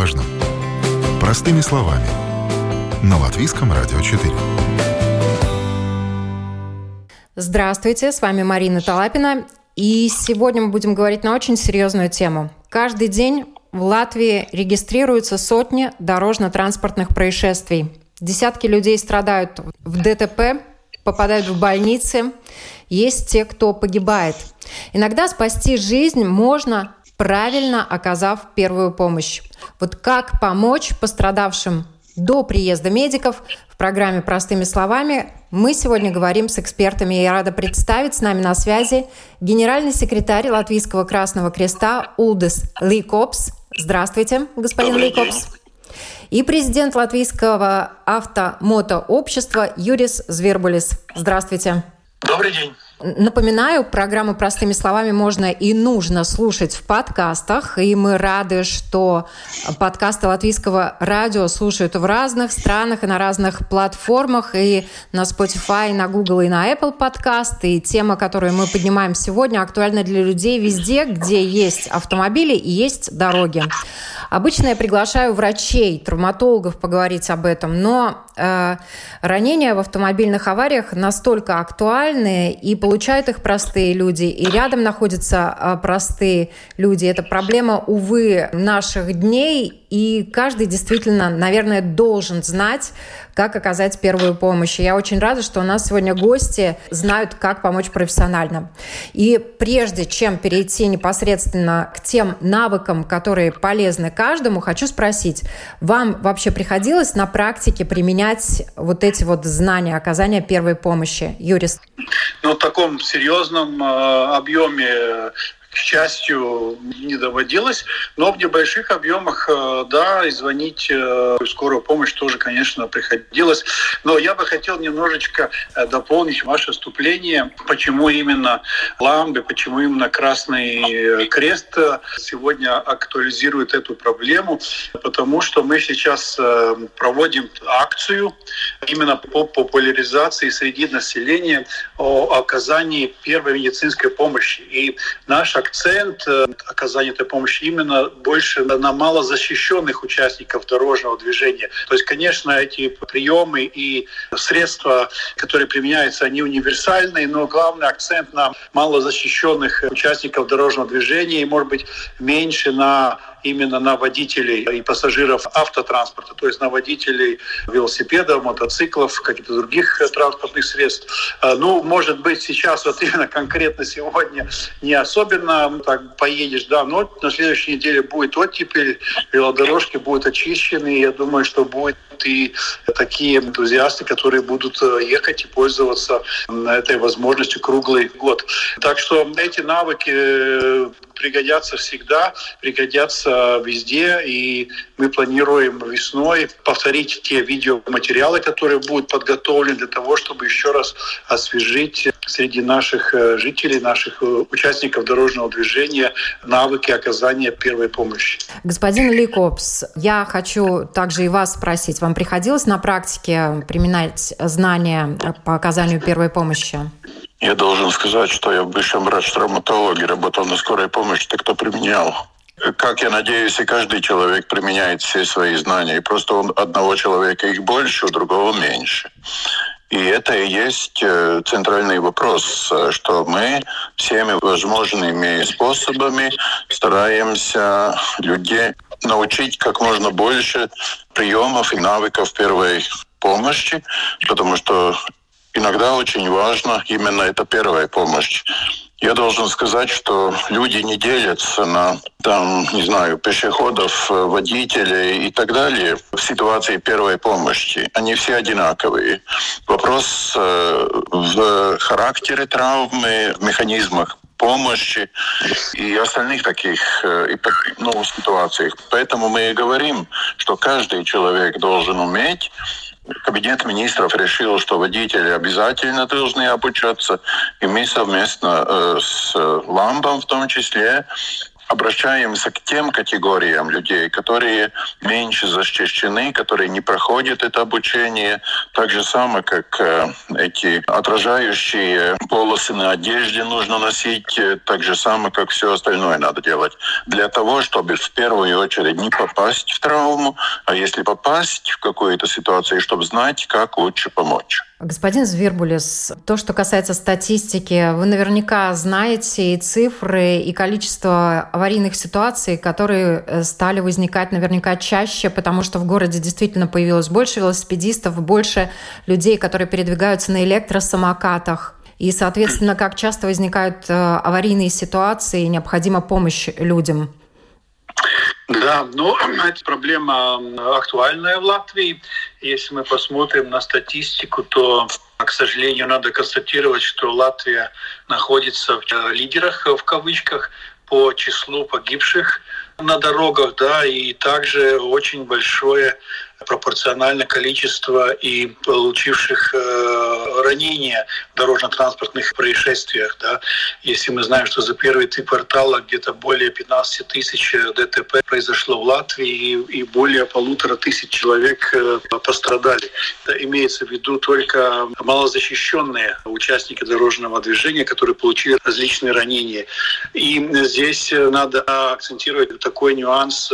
важном. Простыми словами. На Латвийском радио 4. Здравствуйте, с вами Марина Талапина. И сегодня мы будем говорить на очень серьезную тему. Каждый день в Латвии регистрируются сотни дорожно-транспортных происшествий. Десятки людей страдают в ДТП, попадают в больницы. Есть те, кто погибает. Иногда спасти жизнь можно, правильно оказав первую помощь. Вот как помочь пострадавшим до приезда медиков в программе «Простыми словами» мы сегодня говорим с экспертами. Я рада представить с нами на связи генеральный секретарь Латвийского Красного Креста Улдес Ликопс. Здравствуйте, господин Добрый Ликопс. День. И президент Латвийского автомотообщества Юрис Звербулис. Здравствуйте. Добрый день. Напоминаю, программу «Простыми словами» можно и нужно слушать в подкастах, и мы рады, что подкасты латвийского радио слушают в разных странах и на разных платформах, и на Spotify, и на Google, и на Apple подкасты. И тема, которую мы поднимаем сегодня, актуальна для людей везде, где есть автомобили и есть дороги. Обычно я приглашаю врачей, травматологов поговорить об этом, но э, ранения в автомобильных авариях настолько актуальны и получают их простые люди, и рядом находятся а, простые люди. Это проблема, увы, наших дней, и каждый действительно, наверное, должен знать, как оказать первую помощь. И я очень рада, что у нас сегодня гости знают, как помочь профессионально. И прежде чем перейти непосредственно к тем навыкам, которые полезны каждому, хочу спросить, вам вообще приходилось на практике применять вот эти вот знания оказания первой помощи, юрист? Ну, в таком серьезном э, объеме к счастью, не доводилось. Но в небольших объемах, э, да, и звонить э, в скорую помощь тоже, конечно, приходилось. Но я бы хотел немножечко э, дополнить ваше вступление, почему именно ламбы, почему именно Красный Крест сегодня актуализирует эту проблему, потому что мы сейчас проводим акцию именно по популяризации среди населения о оказании первой медицинской помощи. И наша акцент э, оказания этой помощи именно больше на малозащищенных участников дорожного движения. То есть, конечно, эти приемы и средства, которые применяются, они универсальные, но главный акцент на малозащищенных участников дорожного движения и, может быть, меньше на именно на водителей и пассажиров автотранспорта, то есть на водителей велосипедов, мотоциклов, каких-то других транспортных средств. А, ну, может быть, сейчас вот именно конкретно сегодня не особенно так поедешь, да, но на следующей неделе будет оттепель, велодорожки будут очищены, и я думаю, что будет и такие энтузиасты, которые будут э, ехать и пользоваться этой возможностью круглый год. Так что эти навыки э, пригодятся всегда, пригодятся везде. И мы планируем весной повторить те видеоматериалы, которые будут подготовлены для того, чтобы еще раз освежить среди наших э, жителей, наших э, участников дорожного движения навыки оказания первой помощи. Господин Ликопс, я хочу также и вас спросить, вам приходилось на практике применять знания по оказанию первой помощи? Я должен сказать, что я в бывшем врач-травматологе работал на скорой помощи, так кто применял. Как я надеюсь, и каждый человек применяет все свои знания. И просто у одного человека их больше, у другого меньше. И это и есть э, центральный вопрос, что мы всеми возможными способами стараемся людей научить как можно больше приемов и навыков первой помощи, потому что иногда очень важно именно эта первая помощь. Я должен сказать, что люди не делятся на, там, не знаю, пешеходов, водителей и так далее в ситуации первой помощи. Они все одинаковые. Вопрос э, в характере травмы, в механизмах помощи и остальных таких э, ну, ситуациях. Поэтому мы и говорим, что каждый человек должен уметь Кабинет министров решил, что водители обязательно должны обучаться, и мы совместно э, с Ламбом в том числе обращаемся к тем категориям людей, которые меньше защищены, которые не проходят это обучение, так же самое, как э, эти отражающие полосы на одежде нужно носить, э, так же самое, как все остальное надо делать. Для того, чтобы в первую очередь не попасть в травму, а если попасть в какую-то ситуацию, чтобы знать, как лучше помочь. Господин Звербулес, то, что касается статистики, вы наверняка знаете и цифры, и количество аварийных ситуаций, которые э, стали возникать наверняка чаще, потому что в городе действительно появилось больше велосипедистов, больше людей, которые передвигаются на электросамокатах. И, соответственно, как часто возникают э, аварийные ситуации, необходима помощь людям. Да, ну, эта проблема актуальная в Латвии. Если мы посмотрим на статистику, то, к сожалению, надо констатировать, что Латвия находится в лидерах, в кавычках, по числу погибших на дорогах, да, и также очень большое пропорционально количество и получивших э, ранения в дорожно-транспортных происшествиях. Да. Если мы знаем, что за первые три квартала где-то более 15 тысяч ДТП произошло в Латвии и, и более полутора тысяч человек э, пострадали. Это имеется в виду только малозащищенные участники дорожного движения, которые получили различные ранения. И здесь надо акцентировать такой нюанс.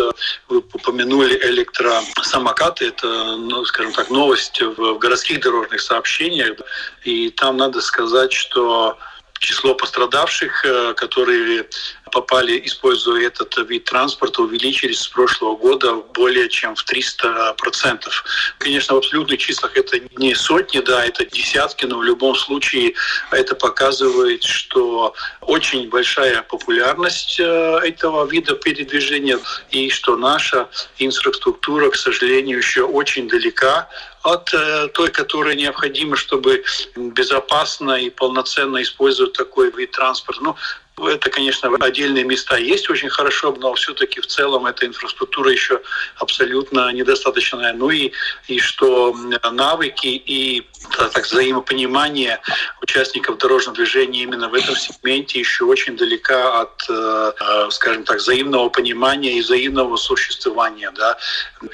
Вы упомянули электросамокат Штаты. Это, ну, скажем так, новость в городских дорожных сообщениях. И там надо сказать, что число пострадавших, э, которые попали, используя этот вид транспорта, увеличились с прошлого года более чем в 300%. Конечно, в абсолютных числах это не сотни, да, это десятки, но в любом случае это показывает, что очень большая популярность э, этого вида передвижения и что наша инфраструктура, к сожалению, еще очень далека от э, той, которая необходима, чтобы безопасно и полноценно использовать такой вид транспорта. Ну, это, конечно, отдельные места есть очень хорошо, но все-таки в целом эта инфраструктура еще абсолютно недостаточная. Ну и, и что навыки и так, взаимопонимание участников дорожного движения именно в этом сегменте еще очень далека от, э, скажем так, взаимного понимания и взаимного существования. Да.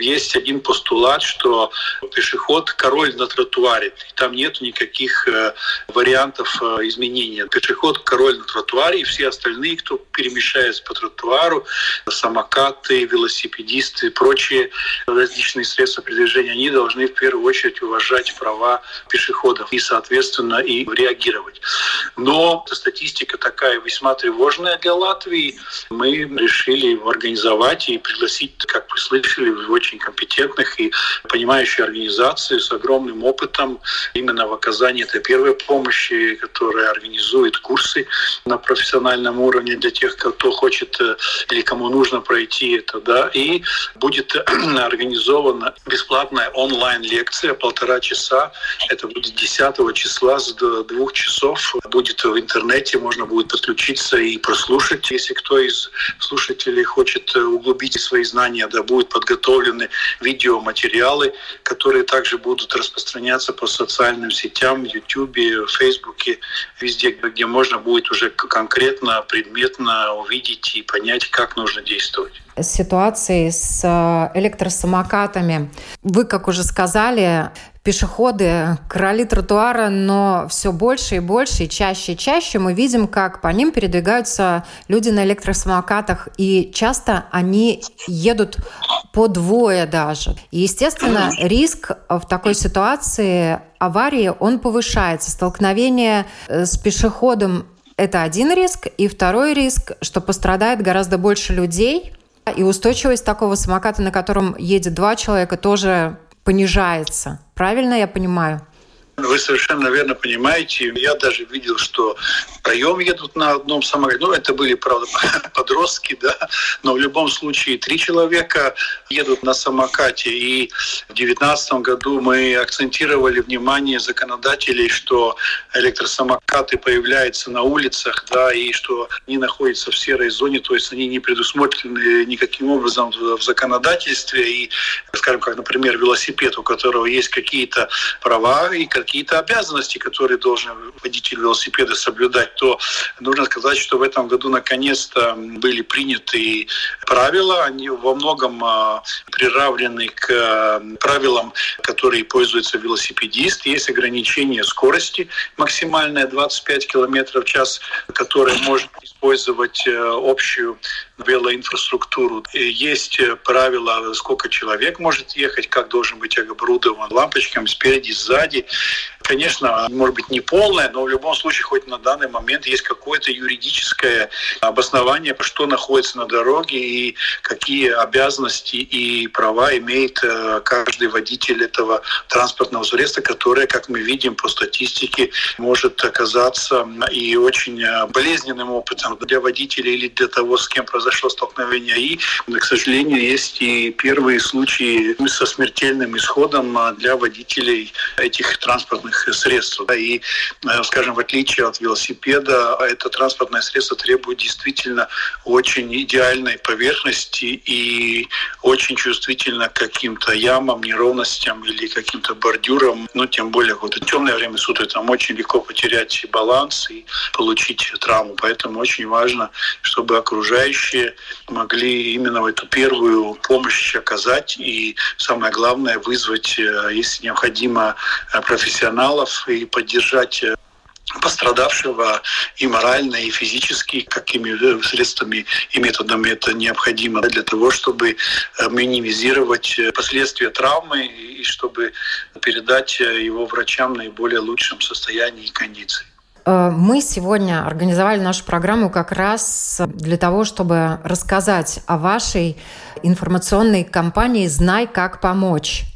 Есть один постулат, что пешеход – король на тротуаре. Там нет никаких э, вариантов э, изменения. Пешеход – король на тротуаре, и все остальные, кто перемещается по тротуару, самокаты, велосипедисты и прочие различные средства передвижения, они должны в первую очередь уважать права пешеходов и, соответственно, и реагировать. Но статистика такая весьма тревожная для Латвии. Мы решили организовать и пригласить, как вы слышали, очень компетентных и понимающие организации с огромным опытом именно в оказании этой первой помощи, которая организует курсы на профессиональном профессиональном уровне для тех, кто хочет э, или кому нужно пройти это, да, и будет организована бесплатная онлайн-лекция полтора часа. Это будет 10 числа с двух часов. Будет в интернете, можно будет подключиться и прослушать, если кто из слушателей хочет э, углубить свои знания, да, будут подготовлены видеоматериалы, которые также будут распространяться по социальным сетям, YouTube, Facebook, везде, где можно будет уже конкретно конкретно, предметно увидеть и понять, как нужно действовать. Ситуации с э, электросамокатами. Вы, как уже сказали, пешеходы, короли тротуара, но все больше и больше, и чаще и чаще мы видим, как по ним передвигаются люди на электросамокатах, и часто они едут по двое даже. И, естественно, риск в такой ситуации аварии, он повышается. Столкновение э, с пешеходом это один риск. И второй риск, что пострадает гораздо больше людей. И устойчивость такого самоката, на котором едет два человека, тоже понижается. Правильно я понимаю? Вы совершенно верно понимаете. Я даже видел, что втроем едут на одном самолете. Ну, это были, правда, подростки, да, но в любом случае три человека едут на самокате. И в 2019 году мы акцентировали внимание законодателей, что электросамокаты появляются на улицах, да, и что они находятся в серой зоне, то есть они не предусмотрены никаким образом в законодательстве. И, скажем, как, например, велосипед, у которого есть какие-то права, и какие-то обязанности, которые должен водитель велосипеда соблюдать, то нужно сказать, что в этом году наконец-то были приняты правила. Они во многом а, приравнены к а, правилам, которые пользуются велосипедист. Есть ограничение скорости максимальное 25 км в час, которое может использовать э, общую велоинфраструктуру. Есть э, правила, сколько человек может ехать, как должен быть оборудован лампочками спереди, сзади. Конечно, может быть не полное, но в любом случае хоть на данный момент есть какое-то юридическое обоснование, что находится на дороге и какие обязанности и права имеет э, каждый водитель этого транспортного средства, которое, как мы видим по статистике, может оказаться и очень э, болезненным опытом для водителя или для того, с кем произошло столкновение. И, к сожалению, есть и первые случаи со смертельным исходом для водителей этих транспортных транспортных средств. И, э, скажем, в отличие от велосипеда, это транспортное средство требует действительно очень идеальной поверхности и очень чувствительно к каким-то ямам, неровностям или каким-то бордюрам. Ну, тем более, вот в темное время суток там очень легко потерять баланс и получить травму. Поэтому очень важно, чтобы окружающие могли именно эту первую помощь оказать и, самое главное, вызвать, э, если необходимо, э, профессионалов и поддержать э, пострадавшего и морально, и физически, какими средствами и методами это необходимо для того, чтобы минимизировать последствия травмы и чтобы передать его врачам наиболее лучшем состоянии и кондиции. Мы сегодня организовали нашу программу как раз для того, чтобы рассказать о вашей информационной кампании «Знай, как помочь».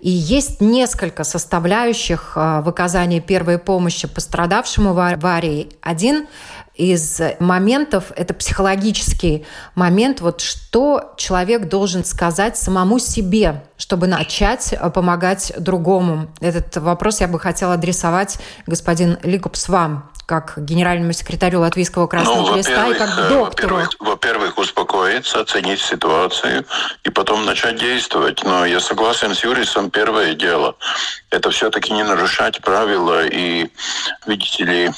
И есть несколько составляющих а, в оказании первой помощи пострадавшему в аварии. Один из моментов – это психологический момент, вот что человек должен сказать самому себе, чтобы начать а, помогать другому. Этот вопрос я бы хотела адресовать господин Ликупс вам как генеральному секретарю Латвийского Красного ну, Креста и как э, доктору? Во-первых, во-первых, успокоиться, оценить ситуацию и потом начать действовать. Но я согласен с Юрисом, первое дело – это все-таки не нарушать правила. И, видите ли,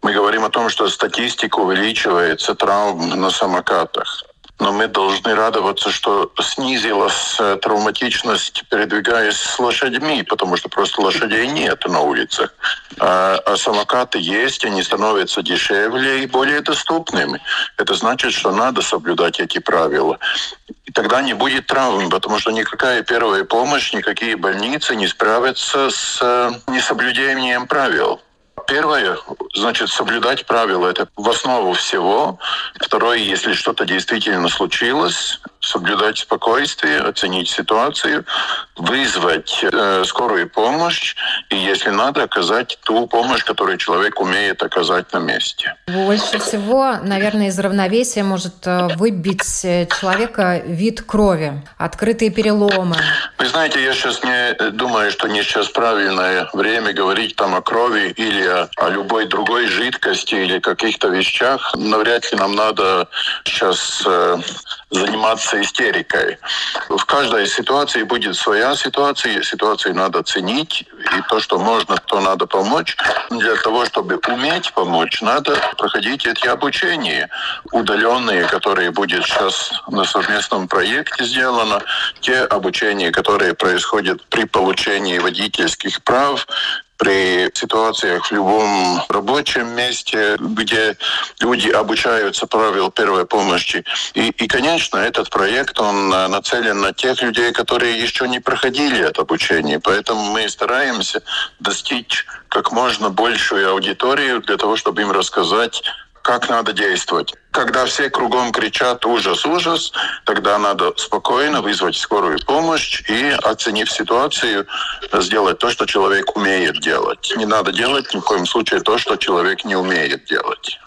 мы говорим о том, что статистика увеличивается травм на самокатах но мы должны радоваться, что снизилась э, травматичность, передвигаясь с лошадьми, потому что просто лошадей нет на улицах. А, а самокаты есть, они становятся дешевле и более доступными. Это значит, что надо соблюдать эти правила. И тогда не будет травм, потому что никакая первая помощь, никакие больницы не справятся с э, несоблюдением правил. Первое, значит, соблюдать правила. Это в основу всего. Второе, если что-то действительно случилось, соблюдать спокойствие, оценить ситуацию, вызвать э, скорую помощь и, если надо, оказать ту помощь, которую человек умеет оказать на месте. Больше всего, наверное, из равновесия может э, выбить э, человека вид крови, открытые переломы. Вы знаете, я сейчас не думаю, что не сейчас правильное время говорить там о крови или о, о любой другой жидкости или каких-то вещах. Навряд ли нам надо сейчас э, заниматься истерикой. В каждой ситуации будет своя ситуация, ситуацию надо ценить, и то, что можно, то надо помочь. Для того, чтобы уметь помочь, надо проходить эти обучения удаленные, которые будет сейчас на совместном проекте сделано, те обучения, которые происходят при получении водительских прав, при ситуациях в любом рабочем месте, где люди обучаются правил первой помощи. И, и, конечно, этот проект, он нацелен на тех людей, которые еще не проходили это обучение. Поэтому мы стараемся достичь как можно большую аудиторию для того, чтобы им рассказать как надо действовать. Когда все кругом кричат «ужас, ужас», тогда надо спокойно вызвать скорую помощь и, оценив ситуацию, сделать то, что человек умеет делать. Не надо делать ни в коем случае то, что человек не умеет делать.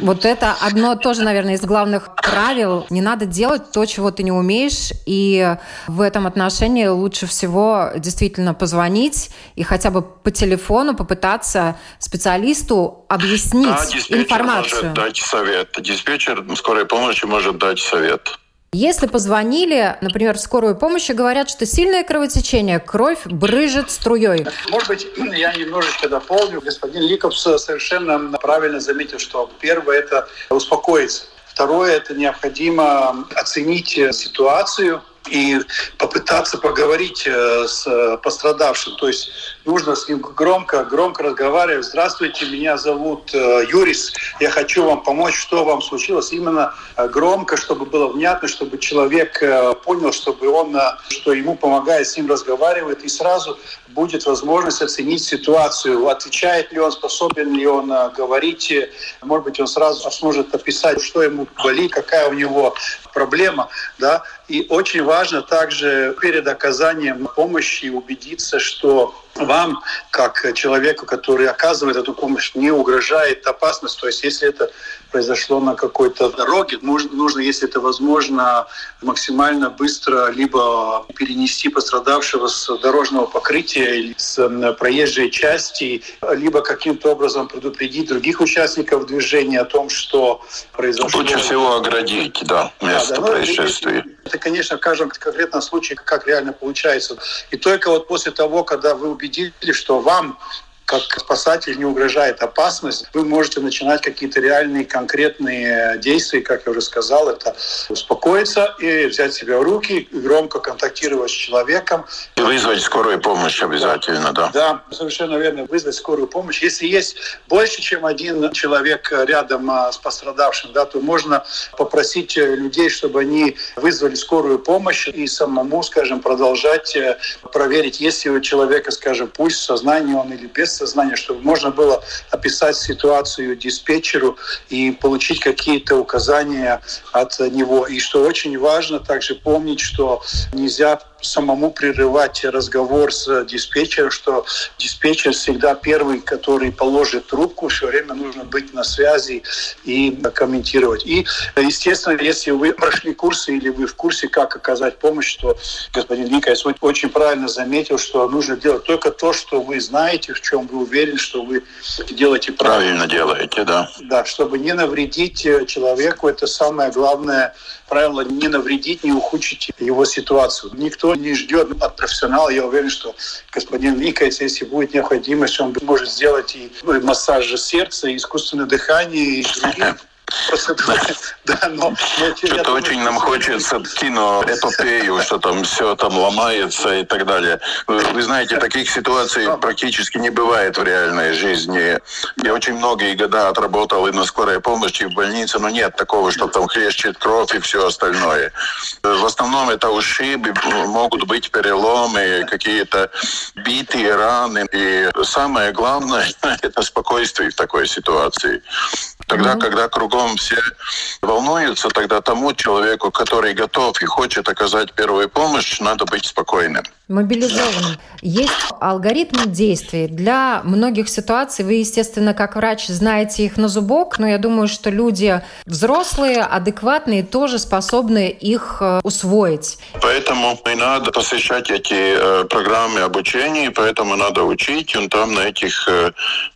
Вот это одно тоже, наверное, из главных правил. Не надо делать то, чего ты не умеешь. И в этом отношении лучше всего действительно позвонить и хотя бы по телефону попытаться специалисту объяснить да, диспетчер информацию. может дать совет. Диспетчер скорой помощи может дать совет. Если позвонили, например, в скорую помощь и говорят, что сильное кровотечение, кровь брыжет струей. Может быть, я немножечко дополню. Господин Ликовс совершенно правильно заметил, что первое – это успокоиться. Второе – это необходимо оценить ситуацию, и попытаться поговорить э, с пострадавшим. То есть нужно с ним громко, громко разговаривать. Здравствуйте, меня зовут э, Юрис, я хочу вам помочь, что вам случилось. Именно э, громко, чтобы было внятно, чтобы человек понял, чтобы он, что ему помогает, с ним разговаривает, и сразу будет возможность оценить ситуацию, отвечает ли он, способен ли он говорить, может быть, он сразу сможет описать, что ему болит, какая у него проблема, да, и очень важно также перед оказанием помощи убедиться, что вам, как человеку, который оказывает эту помощь, не угрожает опасность. То есть если это произошло на какой-то дороге, нужно, если это возможно, максимально быстро либо перенести пострадавшего с дорожного покрытия или с проезжей части, либо каким-то образом предупредить других участников движения о том, что произошло. Лучше всего оградить, да, место да, да, происшествия. Это, конечно, в каждом конкретном случае, как реально получается. И только вот после того, когда вы убедили, что вам как спасатель не угрожает опасность, вы можете начинать какие-то реальные конкретные действия, как я уже сказал, это успокоиться и взять себя в руки, громко контактировать с человеком. И вызвать скорую помощь обязательно, да. Да, совершенно верно, вызвать скорую помощь. Если есть больше, чем один человек рядом а, с пострадавшим, да, то можно попросить людей, чтобы они вызвали скорую помощь и самому, скажем, продолжать э, проверить, есть ли у человека, скажем, пульс, сознание он или без сознания, чтобы можно было описать ситуацию диспетчеру и получить какие-то указания от него. И что очень важно также помнить, что нельзя самому прерывать разговор с диспетчером, что диспетчер всегда первый, который положит трубку, все время нужно быть на связи и комментировать. И, естественно, если вы прошли курсы или вы в курсе, как оказать помощь, то господин Никайс очень правильно заметил, что нужно делать только то, что вы знаете, в чем вы уверены, что вы делаете правильно. Правильно делаете, да. Да, чтобы не навредить человеку, это самое главное правило, не навредить, не ухудшить его ситуацию. Никто не ждет от профессионала. Я уверен, что господин Викайс, если будет необходимость, он может сделать и массаж сердца, и искусственное дыхание, и другие Да, но, Что-то очень нам хочется киноэпопею, что там все там ломается и так далее. Вы знаете, таких ситуаций практически не бывает в реальной жизни. Я очень многие года отработал и на скорой помощи, и в больнице, но нет такого, что там хлещет кровь и все остальное. В основном это ушибы, могут быть переломы, какие-то битые раны. И самое главное – это спокойствие в такой ситуации. Тогда, mm-hmm. когда кругом все волнуются, тогда тому человеку, который готов и хочет оказать первую помощь, надо быть спокойным. Мобилизованным. Есть алгоритм действий. Для многих ситуаций вы, естественно, как врач, знаете их на зубок, но я думаю, что люди взрослые, адекватные, тоже способны их э, усвоить. Поэтому и надо посещать эти э, программы обучения, поэтому надо учить, и там на этих э,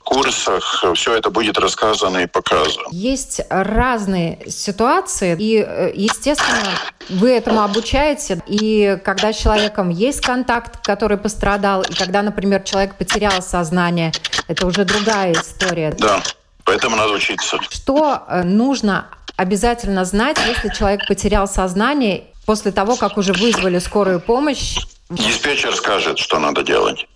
курсах все это будет рассказано и показано. Есть разные ситуации, и, э, естественно, вы этому обучаете, и когда с человеком есть контакт, который пострадал, и когда, например, человек потерял сознание, это уже другая история. Да, поэтому надо учиться. Что э, нужно обязательно знать, если человек потерял сознание после того, как уже вызвали скорую помощь? Диспетчер скажет, что надо делать.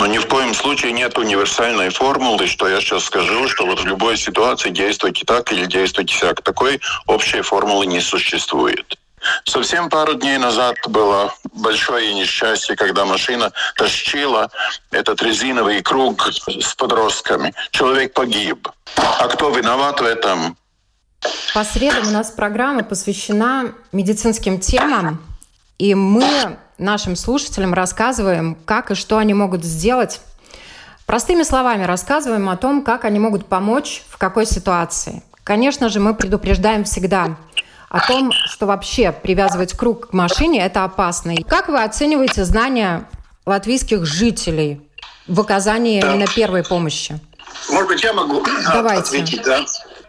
Но ни в коем случае нет универсальной формулы, что я сейчас скажу, что вот в любой ситуации действуйте так или действуйте так. Такой общей формулы не существует. Совсем пару дней назад было большое несчастье, когда машина тащила этот резиновый круг с подростками. Человек погиб. А кто виноват в этом? По средам у нас программа посвящена медицинским темам, и мы нашим слушателям рассказываем, как и что они могут сделать. Простыми словами рассказываем о том, как они могут помочь, в какой ситуации. Конечно же, мы предупреждаем всегда о том, что вообще привязывать круг к машине – это опасно. И как вы оцениваете знания латвийских жителей в оказании именно первой помощи? Может быть, я могу Давайте. ответить, да?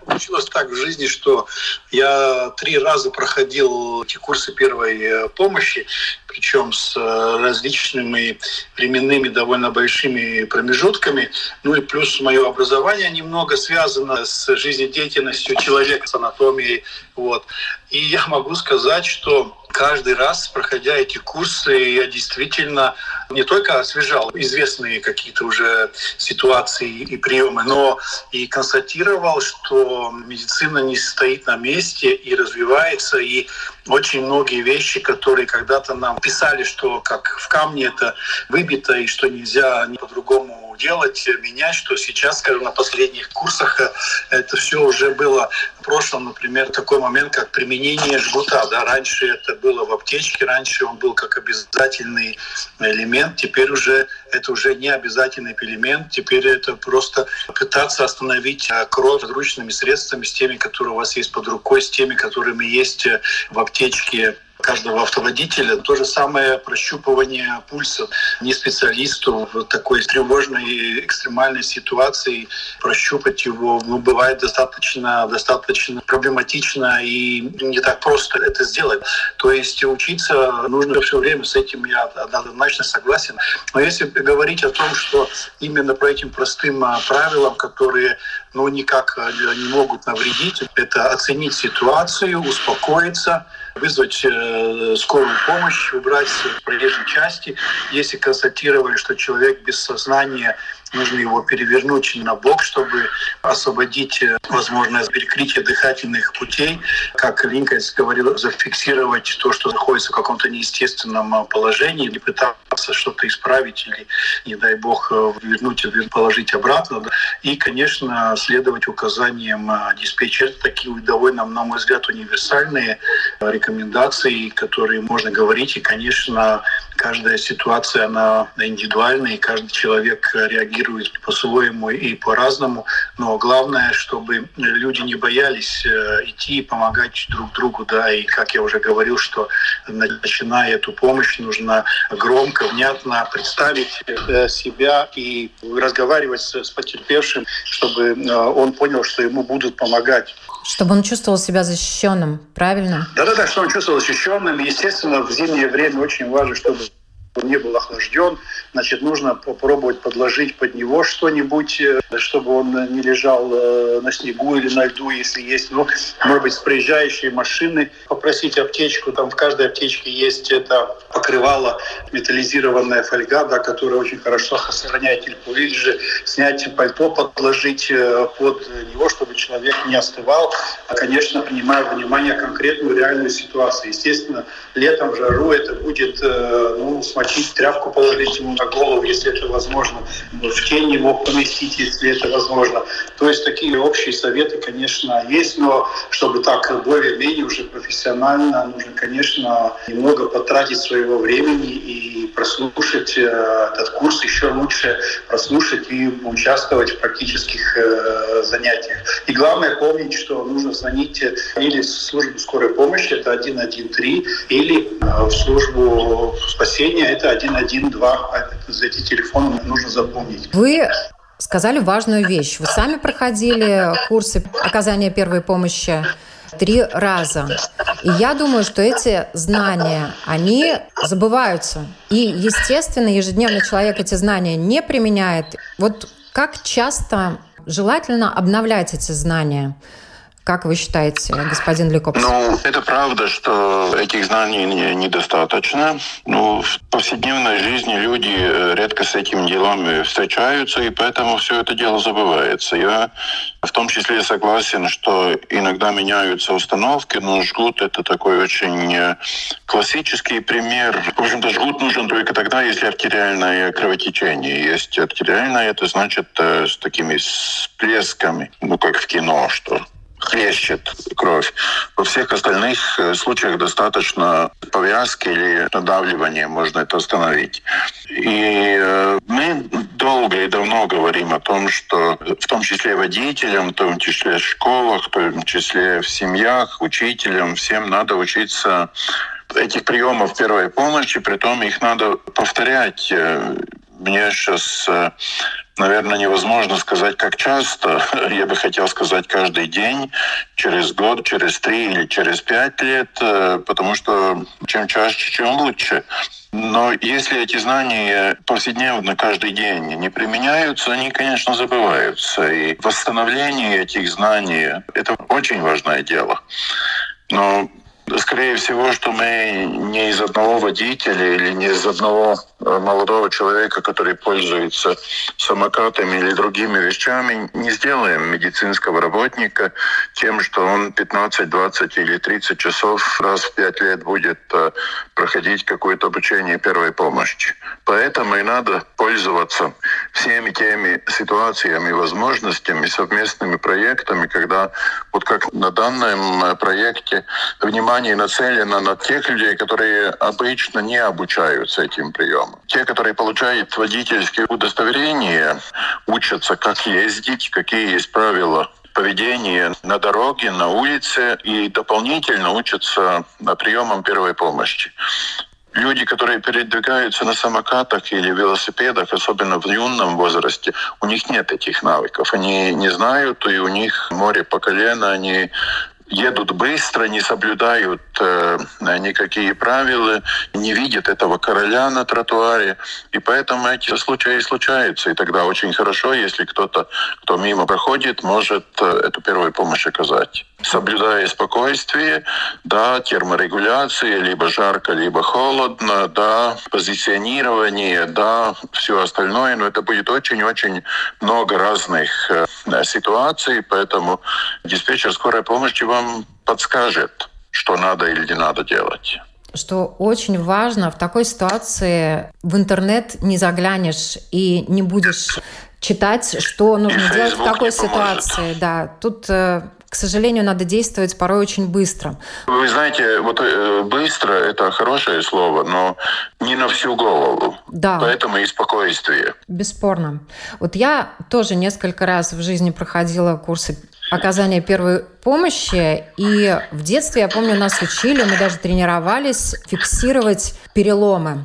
Получилось так в жизни, что я три раза проходил эти курсы первой э, помощи, причем с э, различными временными довольно большими промежутками. Ну и плюс мое образование немного связано с жизнедеятельностью человека, с анатомией. Вот. И я могу сказать, что каждый раз, проходя эти курсы, я действительно не только освежал известные какие-то уже ситуации и приемы, но и констатировал, что медицина не стоит на месте и развивается, и очень многие вещи, которые когда-то нам писали, что как в камне это выбито и что нельзя по-другому делать, менять, что сейчас, скажем, на последних курсах э, это все уже было в прошлом, например, такой момент, как применение жгута. Да? Раньше это было в аптечке, раньше он был как обязательный элемент, теперь уже это уже не обязательный элемент, теперь это просто пытаться остановить э, кровь подручными средствами, с теми, которые у вас есть под рукой, с теми, которыми есть э, в аптечке каждого автоводителя. То же самое прощупывание пульса. Не специалисту в такой тревожной экстремальной ситуации прощупать его ну, бывает достаточно, достаточно проблематично и не так просто это сделать. То есть учиться нужно все время, с этим я однозначно согласен. Но если говорить о том, что именно по этим простым а, правилам, которые ну, никак а, не могут навредить, это оценить ситуацию, успокоиться, вызвать э, скорую помощь, убрать с проезжей части. Если констатировали, что человек без сознания нужно его перевернуть на бок, чтобы освободить э, возможность перекрытия дыхательных путей. Как Линкольн говорил, зафиксировать то, что находится в каком-то неестественном э, положении, или пытаться что-то исправить, или, не дай бог, э, вернуть положить обратно. И, конечно, следовать указаниям диспетчера. Такие довольно, на мой взгляд, универсальные рекомендации, которые можно говорить. И, конечно, каждая ситуация, она индивидуальная, и каждый человек реагирует по-своему и по-разному. Но главное, чтобы люди не боялись э, идти и помогать друг другу. Да, и как я уже говорил, что начиная эту помощь, нужно громко, внятно представить э, себя и разговаривать с потерпевшим, чтобы э, он понял, что ему будут помогать. Чтобы он чувствовал себя защищенным, правильно? Да-да-да, чтобы он чувствовал защищенным. Естественно, в зимнее время очень важно, чтобы он не был охлажден, значит, нужно попробовать подложить под него что-нибудь, э, чтобы он не лежал э, на снегу или на льду, если есть, ну, может быть, с проезжающей машины, попросить аптечку, там в каждой аптечке есть это покрывало, металлизированная фольга, да, которая очень хорошо сохраняет тепло, или же снять пальто, подложить э, под него, чтобы человек не остывал, а, конечно, принимая внимание конкретную реальную ситуацию. Естественно, летом в жару это будет, ну, смочить, тряпку положить ему на голову, если это возможно, в тень его поместить, если это возможно. То есть такие общие советы, конечно, есть, но чтобы так более-менее уже профессионально, нужно, конечно, немного потратить своего времени и прослушать э, этот курс еще лучше, прослушать и участвовать в практических э, занятиях. И главное помнить, что нужно звонить или в службу скорой помощи, это 113, или э, в службу спасения, это 112. Эти телефоны нужно запомнить. Вы сказали важную вещь. Вы сами проходили курсы оказания первой помощи три раза. И я думаю, что эти знания, они забываются. И, естественно, ежедневно человек эти знания не применяет. Вот как часто желательно обновлять эти знания? Как вы считаете, господин Лекопс? Ну, это правда, что этих знаний недостаточно. Ну, в повседневной жизни люди э, редко с этим делом встречаются, и поэтому все это дело забывается. Я в том числе согласен, что иногда меняются установки, но жгут — это такой очень э, классический пример. В общем-то, жгут нужен только тогда, если артериальное кровотечение есть. Артериальное — это значит э, с такими всплесками, ну, как в кино, что хлещет кровь. Во всех остальных э, случаях достаточно повязки или надавливания можно это остановить. И э, мы долго и давно говорим о том, что в том числе водителям, в том числе в школах, в том числе в семьях, учителям, всем надо учиться этих приемов первой помощи, при том их надо повторять. Э, мне сейчас наверное, невозможно сказать, как часто. Я бы хотел сказать каждый день, через год, через три или через пять лет, э, потому что чем чаще, чем лучше. Но если эти знания повседневно каждый день не применяются, они, конечно, забываются. И восстановление этих знаний — это очень важное дело. Но скорее всего, что мы не из одного водителя или не из одного э, молодого человека, который пользуется самокатами или другими вещами, не сделаем медицинского работника тем, что он 15, 20 или 30 часов раз в 5 лет будет э, проходить какое-то обучение первой помощи. Поэтому и надо пользоваться всеми теми ситуациями, возможностями, совместными проектами, когда вот как на данном э, проекте внимание нацелено на тех людей, которые обычно не обучаются этим приемам. Те, которые получают водительские удостоверения, учатся, как ездить, какие есть правила поведения на дороге, на улице и дополнительно учатся приемам первой помощи. Люди, которые передвигаются на самокатах или велосипедах, особенно в юном возрасте, у них нет этих навыков. Они не знают, и у них море по колено, они едут быстро, не соблюдают э, никакие правила, не видят этого короля на тротуаре. И поэтому эти случаи случаются. И тогда очень хорошо, если кто-то, кто мимо проходит, может э, эту первую помощь оказать. Соблюдая спокойствие, да, терморегуляция, либо жарко, либо холодно, да, позиционирование, да, все остальное. Но это будет очень-очень много разных э, ситуаций, поэтому диспетчер скорой помощи вам вам подскажет, что надо или не надо делать что очень важно в такой ситуации в интернет не заглянешь и не будешь читать, что нужно и делать в такой ситуации. Да, тут э, к сожалению, надо действовать порой очень быстро. Вы знаете, вот э, быстро это хорошее слово, но не на всю голову. Да. Поэтому и спокойствие. Бесспорно. Вот я тоже несколько раз в жизни проходила курсы оказания первой помощи. И в детстве, я помню, нас учили, мы даже тренировались фиксировать переломы.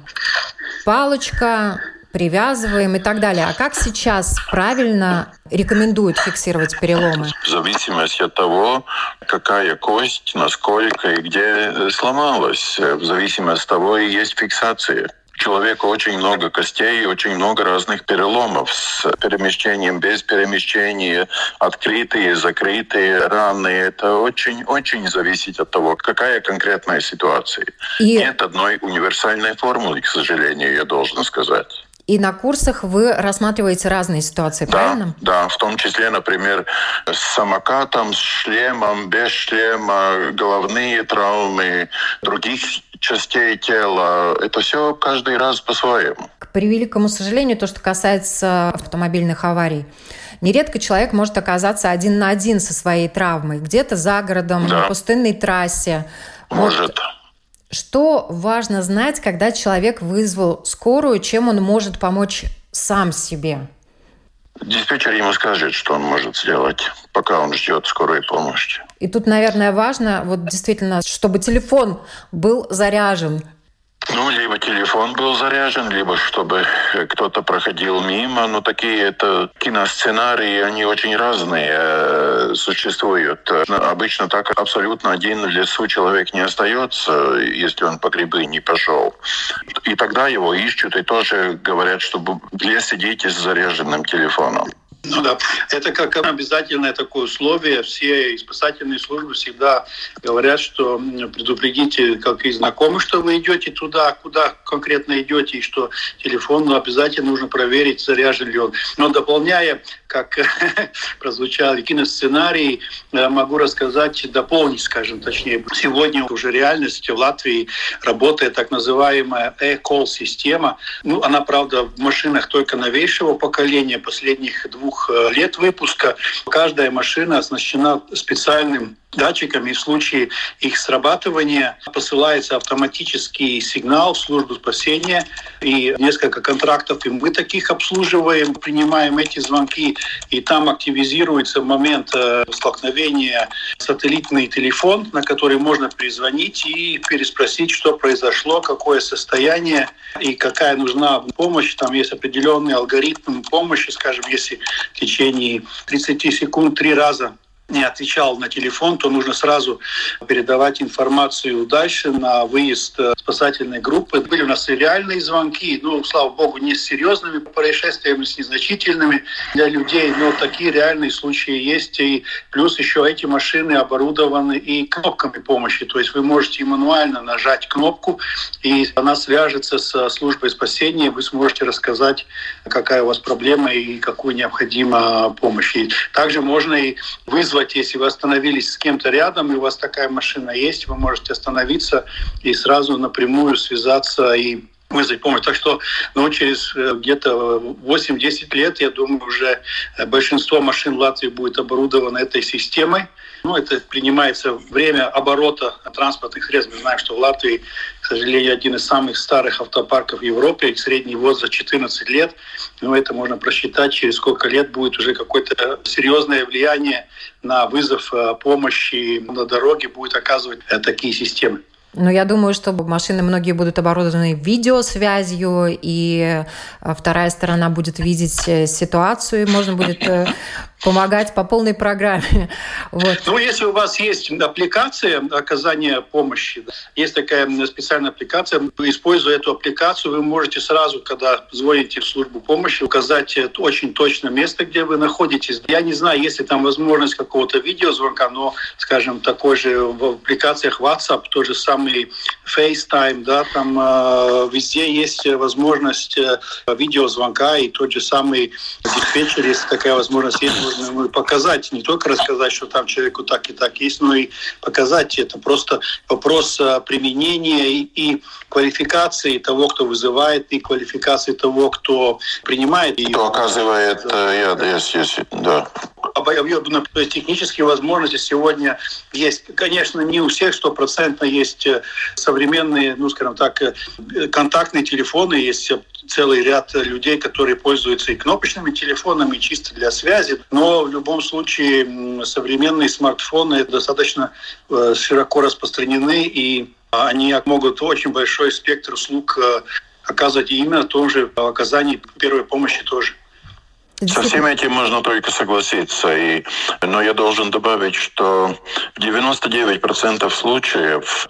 Палочка, привязываем и так далее. А как сейчас правильно рекомендуют фиксировать переломы? В зависимости от того, какая кость, насколько и где сломалась. В зависимости от того и есть фиксация человека очень много костей, очень много разных переломов с перемещением, без перемещения, открытые, закрытые раны. Это очень-очень зависит от того, какая конкретная ситуация. И... Нет одной универсальной формулы, к сожалению, я должен сказать. И на курсах вы рассматриваете разные ситуации, да, правильно? Да, в том числе, например, с самокатом, с шлемом, без шлема, головные травмы, других частей тела. Это все каждый раз по-своему. К превеликому сожалению, то, что касается автомобильных аварий, нередко человек может оказаться один на один со своей травмой, где-то за городом, да. на пустынной трассе. Может. Вот что важно знать, когда человек вызвал скорую, чем он может помочь сам себе? Диспетчер ему скажет, что он может сделать, пока он ждет скорой помощи. И тут, наверное, важно, вот действительно, чтобы телефон был заряжен, ну, либо телефон был заряжен, либо чтобы кто-то проходил мимо. Но такие это киносценарии, они очень разные э, существуют. Обычно так абсолютно один в лесу человек не остается, если он по грибы не пошел. И тогда его ищут и тоже говорят, чтобы в лес идите с заряженным телефоном. Ну да, это как обязательное такое условие. Все спасательные службы всегда говорят, что предупредите как и знакомых, что вы идете туда, куда конкретно идете, и что телефон обязательно нужно проверить, заряжен ли он. Но дополняя, как прозвучал киносценарий, э, могу рассказать, дополнить, скажем точнее. Сегодня уже реальность в Латвии работает так называемая e-call-система. Ну, она, правда, в машинах только новейшего поколения, последних двух двух э, лет выпуска. Каждая машина оснащена специальным датчиками. В случае их срабатывания посылается автоматический сигнал в службу спасения. И несколько контрактов и мы таких обслуживаем, принимаем эти звонки. И там активизируется момент э, столкновения сателлитный телефон, на который можно перезвонить и переспросить, что произошло, какое состояние и какая нужна помощь. Там есть определенный алгоритм помощи, скажем, если в течение 30 секунд три раза не отвечал на телефон, то нужно сразу передавать информацию дальше на выезд э, спасательной группы. Были у нас и реальные звонки, ну, слава богу, не с серьезными происшествиями, с незначительными для людей, но такие реальные случаи есть. И плюс еще эти машины оборудованы и кнопками помощи. То есть вы можете мануально нажать кнопку, и она свяжется с службой спасения, вы сможете рассказать, какая у вас проблема и какую необходима помощь. И также можно и вызвать вызвать, если вы остановились с кем-то рядом, и у вас такая машина есть, вы можете остановиться и сразу напрямую связаться и вызвать помощь. Так что ну, через э, где-то 8-10 лет, я думаю, уже э, большинство машин Латвии будет оборудовано этой системой. Ну, это принимается время оборота транспортных средств. Мы знаем, что в Латвии, к сожалению, один из самых старых автопарков в Европе, средний возраст 14 лет. Но это можно просчитать, через сколько лет будет уже какое-то серьезное влияние на вызов э, помощи на дороге будет оказывать такие системы. Но я думаю, что машины многие будут оборудованы видеосвязью, и э, вторая сторона будет видеть э, ситуацию, и можно будет э, помогать по полной программе. Вот. Ну, если у вас есть аппликация оказания помощи, есть такая специальная аппликация, используя эту аппликацию, вы можете сразу, когда звоните в службу помощи, указать очень точно место, где вы находитесь. Я не знаю, есть ли там возможность какого-то видеозвонка, но, скажем, такой же в аппликациях WhatsApp, то же самый FaceTime, да, там э, везде есть возможность э, видеозвонка, и тот же самый диспетчер, если такая возможность есть, можно показать, не только рассказать, что там человеку так и так есть, но и показать. Это просто вопрос э, применения и, и квалификации того, кто вызывает, и квалификации того, кто принимает. Кто оказывает да, яд, да, если, если, да объемно, то есть технические возможности сегодня есть. Конечно, не у всех стопроцентно есть э, современные, ну, скажем так, э, контактные телефоны, есть целый ряд людей, которые пользуются и кнопочными телефонами, чисто для связи. Но в любом случае современные смартфоны достаточно э, широко распространены, и они могут очень большой спектр услуг оказывать именно в том же оказании первой помощи тоже. Со всем этим можно только согласиться. И, но я должен добавить, что в 99% случаев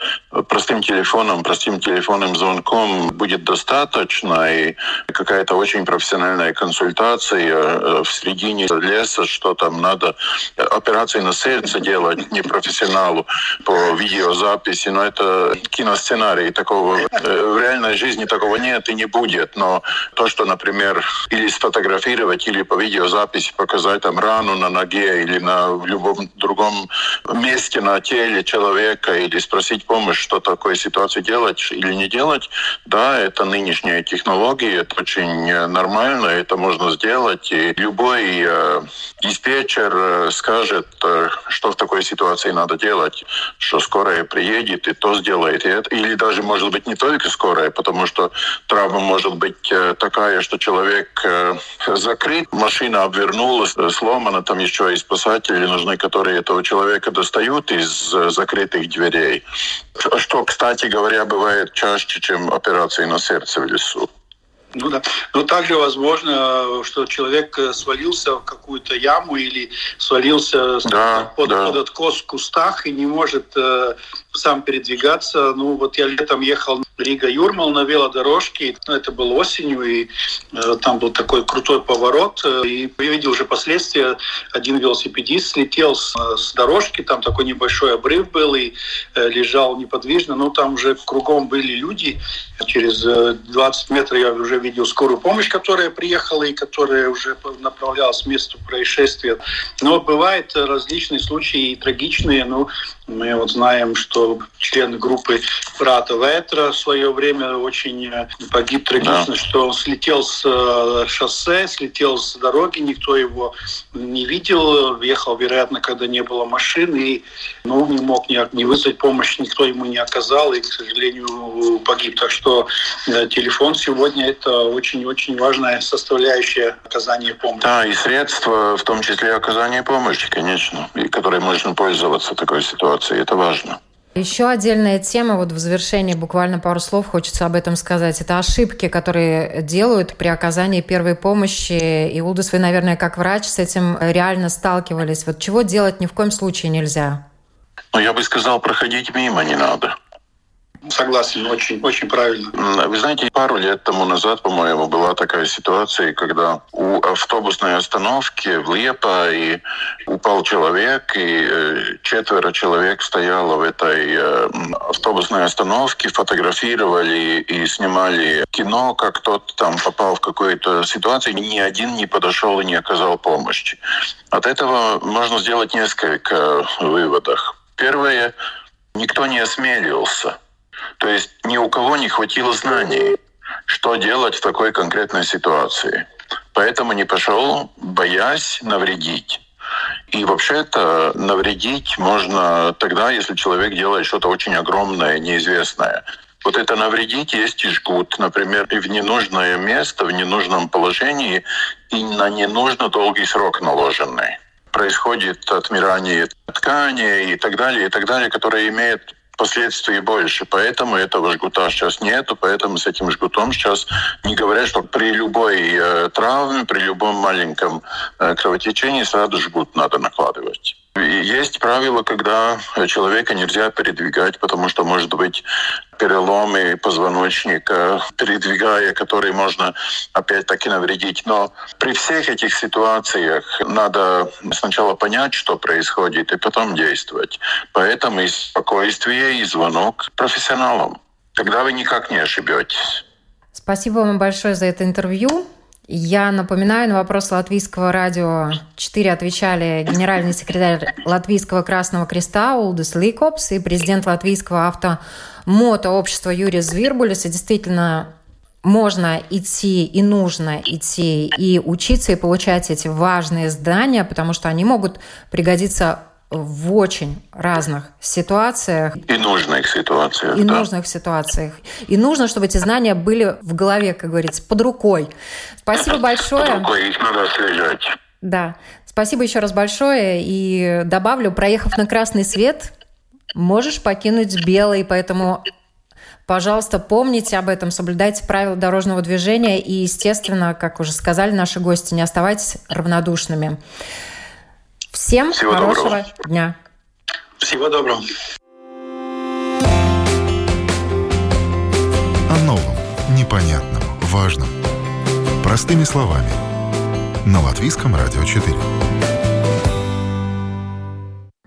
простым телефоном, простым телефонным звонком будет достаточно, и какая-то очень профессиональная консультация э, в середине леса, что там надо операции на сердце делать не профессионалу по видеозаписи, но это киносценарий, такого э, в реальной жизни такого нет и не будет. Но то, что, например, или сфотографировать, или или по видеозаписи показать там рану на ноге или на любом другом месте на теле человека или спросить помощь, что такой ситуации делать или не делать, да, это нынешние технологии, это очень нормально, это можно сделать. И любой э, диспетчер э, скажет, э, что в такой ситуации надо делать, что скорая приедет и то сделает. И это, или даже, может быть, не только скорая, потому что травма может быть э, такая, что человек э, закрыт, машина обвернулась, э, сломана, там еще и спасатели нужны, которые этого человека достают из э, закрытых дверей. Что, кстати говоря, бывает чаще, чем операции на сердце в лесу. Ну да. Но также возможно, что человек э, свалился в какую-то яму или свалился да, под, да. под откос в кустах и не может э, сам передвигаться. Ну вот я летом ехал Рига-Юрмал на велодорожке. Ну, это было осенью, и э, там был такой крутой поворот. Э, и я видел уже последствия. Один велосипедист слетел с, с дорожки, там такой небольшой обрыв был, и э, лежал неподвижно. Но там уже кругом были люди. Через 20 э, метров я уже видел скорую помощь, которая приехала и которая уже направлялась к месту происшествия. Но бывают различные случаи и трагичные. Но Мы вот знаем, что член группы брата Ветра в свое время очень погиб трагично, да. что он слетел с шоссе, слетел с дороги, никто его не видел, въехал, вероятно, когда не было машин, и ну, не мог не, не вызвать помощь, никто ему не оказал, и, к сожалению, погиб. Так что телефон сегодня – это очень-очень важная составляющая оказания помощи. Да, и средства, в том числе оказания помощи, конечно, и которой можно пользоваться в такой ситуации. Это важно. Еще отдельная тема, вот в завершении буквально пару слов хочется об этом сказать. Это ошибки, которые делают при оказании первой помощи. И, Улдус, вы, наверное, как врач с этим реально сталкивались. Вот чего делать ни в коем случае нельзя? Ну, я бы сказал, проходить мимо не надо. Согласен, очень, очень правильно. Вы знаете, пару лет тому назад, по-моему, была такая ситуация, когда у автобусной остановки в Лепа и упал человек, и э, четверо человек стояло в этой э, автобусной остановке, фотографировали и снимали кино, как тот там попал в какую-то ситуацию, ни один не подошел и не оказал помощи. От этого можно сделать несколько выводов. Первое, никто не осмелился то есть ни у кого не хватило знаний, что делать в такой конкретной ситуации. Поэтому не пошел, боясь навредить. И вообще-то навредить можно тогда, если человек делает что-то очень огромное, неизвестное. Вот это навредить есть и жгут, например, и в ненужное место, в ненужном положении, и на ненужно долгий срок наложенный. Происходит отмирание ткани и так далее, и так далее, которые имеют последствий больше. Поэтому этого жгута сейчас нету, поэтому с этим жгутом сейчас не говорят, что при любой э, травме, при любом маленьком э, кровотечении сразу жгут надо накладывать. Есть правило, когда человека нельзя передвигать, потому что может быть переломы позвоночника, передвигая, которые можно опять-таки навредить. Но при всех этих ситуациях надо сначала понять, что происходит, и потом действовать. Поэтому и спокойствие, и звонок профессионалам. Тогда вы никак не ошибетесь. Спасибо вам большое за это интервью. Я напоминаю, на вопрос Латвийского радио 4 отвечали генеральный секретарь Латвийского Красного Креста Улдис Ликопс и президент Латвийского автомотообщества Юрий Звирбулис. И действительно, можно идти и нужно идти и учиться и получать эти важные знания, потому что они могут пригодиться в очень разных ситуациях. И нужных ситуациях. И да. нужных ситуациях. И нужно, чтобы эти знания были в голове, как говорится, под рукой. Спасибо большое. Под рукой их надо освежать. Да. Спасибо еще раз большое. И добавлю, проехав на красный свет, можешь покинуть белый, поэтому Пожалуйста, помните об этом, соблюдайте правила дорожного движения и, естественно, как уже сказали наши гости, не оставайтесь равнодушными. Всем Всего хорошего доброго. дня. Всего доброго. О новом, непонятном, важном. Простыми словами. На Латвийском радио 4.